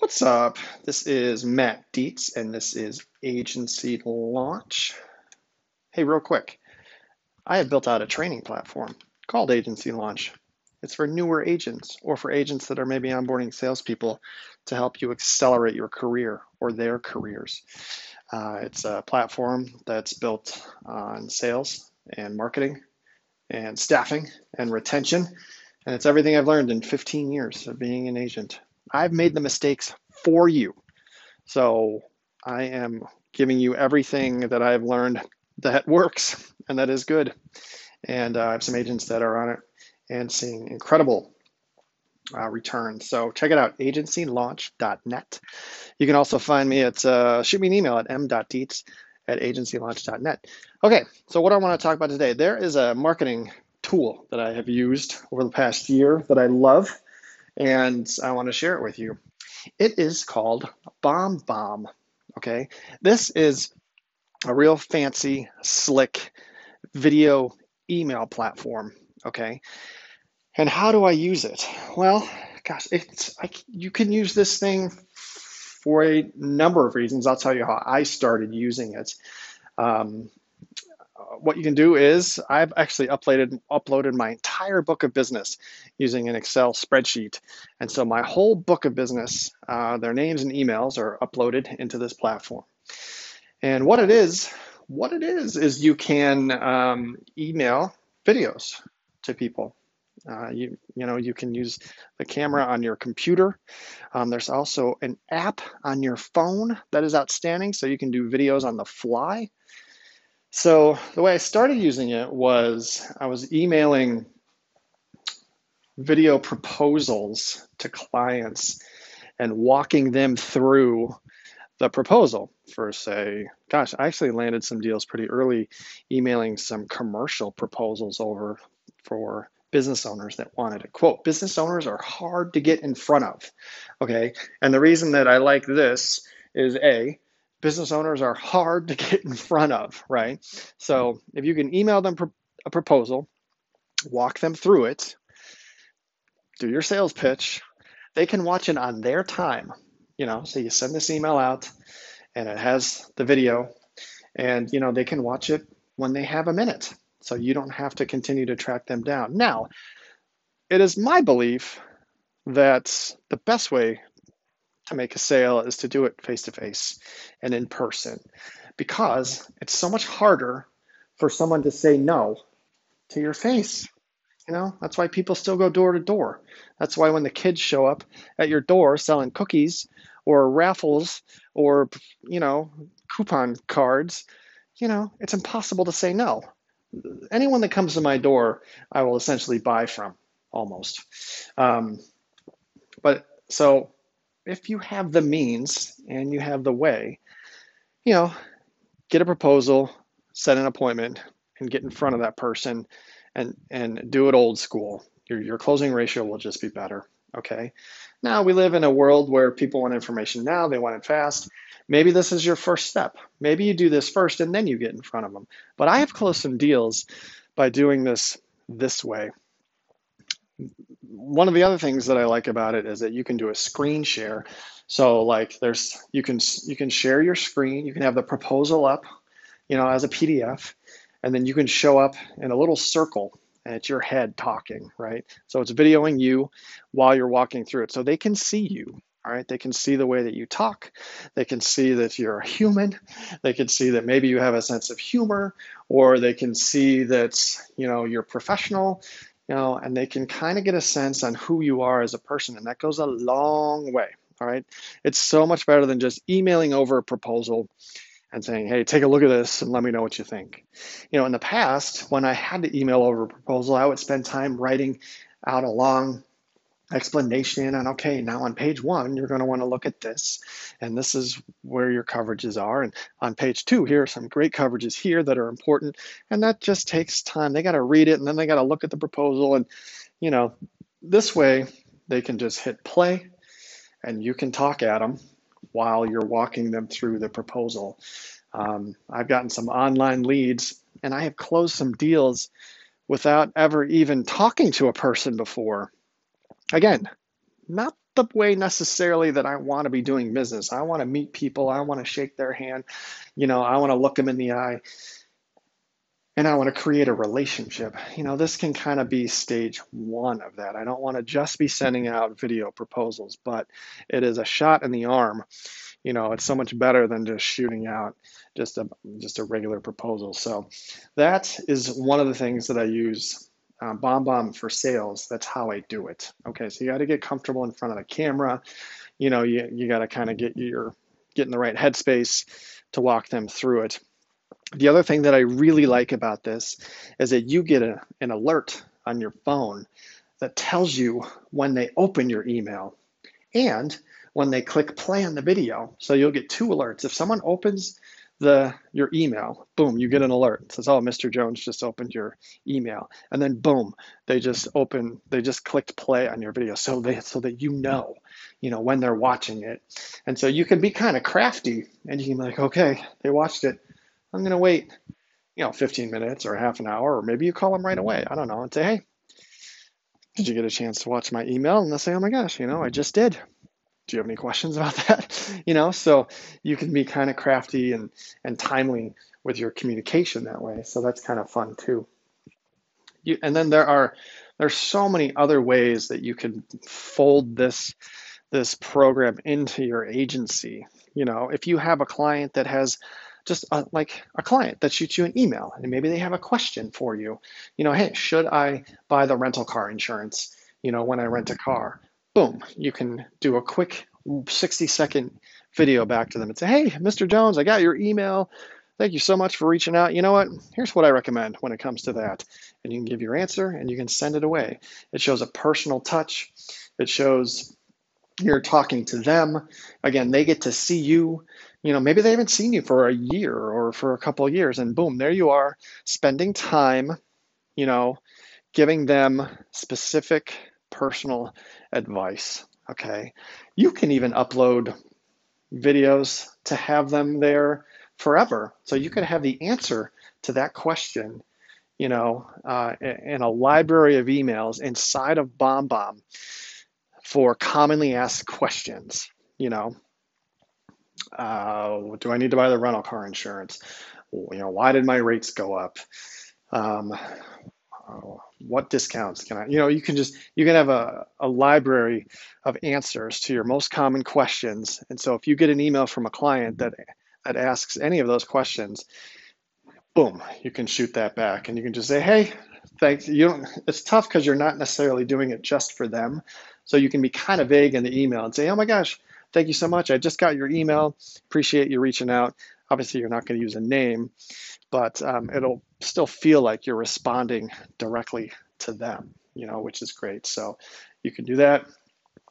What's up? This is Matt Dietz, and this is Agency Launch. Hey, real quick, I have built out a training platform called Agency Launch. It's for newer agents or for agents that are maybe onboarding salespeople to help you accelerate your career or their careers. Uh, it's a platform that's built on sales and marketing and staffing and retention, and it's everything I've learned in 15 years of being an agent. I've made the mistakes for you. So I am giving you everything that I've learned that works and that is good. And uh, I have some agents that are on it and seeing incredible uh, returns. So check it out, agencylaunch.net. You can also find me at, uh, shoot me an email at m.dietz at agencylaunch.net. Okay, so what I want to talk about today, there is a marketing tool that I have used over the past year that I love and I want to share it with you. It is called BombBomb. Okay, this is a real fancy, slick video email platform. Okay, and how do I use it? Well, gosh, it's I, you can use this thing for a number of reasons. I'll tell you how I started using it. Um, what you can do is I've actually uploaded uploaded my entire book of business using an Excel spreadsheet, and so my whole book of business, uh, their names and emails are uploaded into this platform. And what it is, what it is, is you can um, email videos to people. Uh, you you know you can use the camera on your computer. Um, there's also an app on your phone that is outstanding, so you can do videos on the fly. So the way I started using it was I was emailing video proposals to clients and walking them through the proposal for say gosh i actually landed some deals pretty early emailing some commercial proposals over for business owners that wanted a quote business owners are hard to get in front of. Okay? And the reason that i like this is a business owners are hard to get in front of, right? So if you can email them a proposal, walk them through it, do your sales pitch, they can watch it on their time. You know, so you send this email out and it has the video and you know they can watch it when they have a minute. So you don't have to continue to track them down. Now, it is my belief that the best way to make a sale is to do it face to face and in person because it's so much harder for someone to say no to your face. You know, that's why people still go door to door. That's why when the kids show up at your door selling cookies or raffles or, you know, coupon cards, you know, it's impossible to say no. Anyone that comes to my door, I will essentially buy from almost. Um, but so if you have the means and you have the way, you know, get a proposal, set an appointment, and get in front of that person and and do it old school. Your your closing ratio will just be better. Okay. Now we live in a world where people want information now, they want it fast. Maybe this is your first step. Maybe you do this first and then you get in front of them. But I have closed some deals by doing this this way one of the other things that I like about it is that you can do a screen share. So like there's you can you can share your screen, you can have the proposal up, you know, as a PDF, and then you can show up in a little circle and it's your head talking, right? So it's videoing you while you're walking through it. So they can see you. All right, they can see the way that you talk. They can see that you're a human. They can see that maybe you have a sense of humor, or they can see that you know you're professional you know, and they can kind of get a sense on who you are as a person, and that goes a long way. All right, it's so much better than just emailing over a proposal and saying, "Hey, take a look at this and let me know what you think." You know, in the past, when I had to email over a proposal, I would spend time writing out a long explanation and okay now on page one you're going to want to look at this. And this is where your coverages are. And on page two here are some great coverages here that are important. And that just takes time. They got to read it and then they got to look at the proposal. And you know this way they can just hit play and you can talk at them while you're walking them through the proposal. Um, i've gotten some online leads and i have closed some deals without ever even talking to a person before Again, not the way necessarily that I want to be doing business. I want to meet people. I want to shake their hand. You know, I want to look them in the eye and I want to create a relationship. You know, this can kind of be stage one of that. I don't want to just be sending out video proposals, but it is a shot in the arm. You know, it's so much better than just shooting out just a just a regular proposal. So that is one of the things that I use uh, BombBomb for sales. That's how I do it. Okay, so you got to get comfortable in front of the camera. You know, you you got to kind of get your get in the right headspace to walk them through it. The other thing that I really like about this is that you get a, an alert on your phone that tells you when they open your email and when they click play on the video. So you'll get two alerts. If someone opens the your email, boom, you get an alert. It says, "Oh, Mr. Jones just opened your email," and then boom, they just open, they just clicked play on your video, so they so that you know, you know, when they're watching it, and so you can be kind of crafty, and you can be like, "Okay, they watched it. I'm gonna wait, you know, 15 minutes or half an hour, or maybe you call them right away. I don't know, and say, "Hey, did you get a chance to watch my email?" And they'll say, "Oh my gosh, you know, I just did." Do you have any questions about that? you know, so you can be kind of crafty and, and timely with your communication that way. So that's kind of fun too. You, and then there are there's so many other ways that you can fold this this program into your agency. You know, if you have a client that has just a, like a client that shoots you an email and maybe they have a question for you, you know, hey, should I buy the rental car insurance? You know, when I rent a car, boom, you can do a quick 60 second video back to them and say, hey, Mr. Jones, I got your email. Thank you so much for reaching out. You know what? Here's what I recommend when it comes to that. And you can give your answer and you can send it away. It shows a personal touch. It shows you're talking to them. Again, they get to see you. You know, maybe they haven't seen you for a year or for a couple of years, and boom, there you are spending time, you know, giving them specific personal advice. Okay. You can even upload videos to have them there forever. So you could have the answer to that question, you know, uh, in a library of emails inside of BombBomb for commonly asked questions. You know, uh, do I need to buy the rental car insurance? You know, why did my rates go up? Um, Oh, what discounts can I, you know, you can just, you can have a, a library of answers to your most common questions. And so if you get an email from a client that, that asks any of those questions, boom, you can shoot that back and you can just say, hey, thanks. You don't, it's tough because you're not necessarily doing it just for them. So you can be kind of vague in the email and say, oh my gosh, thank you so much. I just got your email. Appreciate you reaching out. Obviously, you're not going to use a name, but um, it'll still feel like you're responding directly to them, you know, which is great. So you can do that.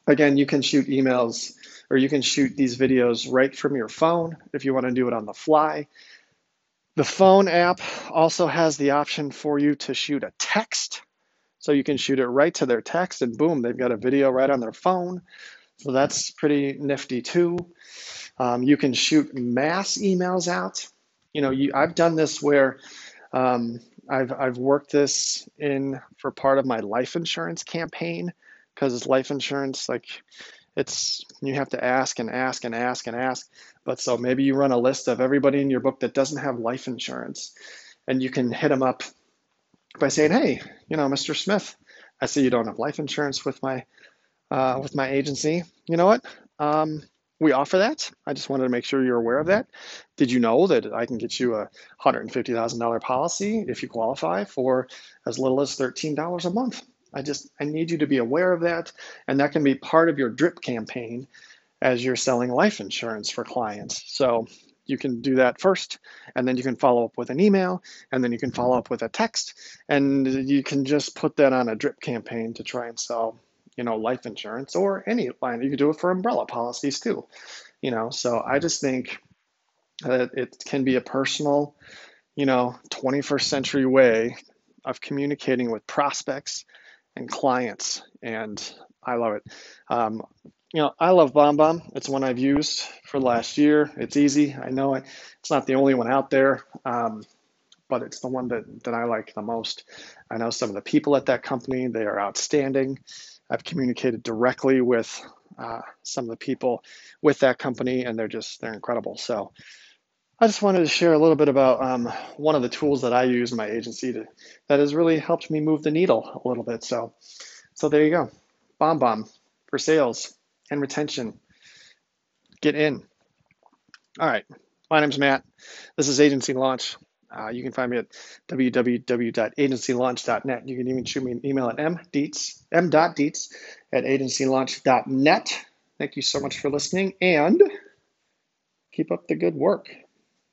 Again, you can shoot emails or you can shoot these videos right from your phone if you want to do it on the fly. The phone app also has the option for you to shoot a text. So you can shoot it right to their text and boom, they've got a video right on their phone. So that's pretty nifty too. Um, you can shoot mass emails out. You know, you, I've done this where um, I've, I've worked this in for part of my life insurance campaign because life insurance, like it's, you have to ask and ask and ask and ask. But so maybe you run a list of everybody in your book that doesn't have life insurance and you can hit them up by saying, hey, you know, Mr. Smith, I see you don't have life insurance with my uh, with my agency. You know what? Um, we offer that. I just wanted to make sure you're aware of that. Did you know that I can get you a $150,000 policy if you qualify for as little as $13 a month? I just I need you to be aware of that, and that can be part of your drip campaign as you're selling life insurance for clients. So you can do that first, and then you can follow up with an email, and then you can follow up with a text, and you can just put that on a drip campaign to try and sell you know, life insurance or any line. You could do it for umbrella policies too, you know. So I just think that it can be a personal, you know, 21st century way of communicating with prospects and clients, and I love it. Um, you know, I love BombBomb. It's one I've used for last year. It's easy. I know it, it's not the only one out there, um, but it's the one that, that I like the most. I know some of the people at that company, they are outstanding. I've communicated directly with uh, some of the people with that company, and they're just they're incredible. So I just wanted to share a little bit about um, one of the tools that I use in my agency to, that has really helped me move the needle a little bit. So, so there you go, BombBomb for sales and retention. Get in. All right, my name's Matt. This is Agency Launch. Uh, you can find me at www.agencylaunch.net. You can even shoot me an email at mdietz, m.dietz at agencylaunch.net. Thank you so much for listening and keep up the good work.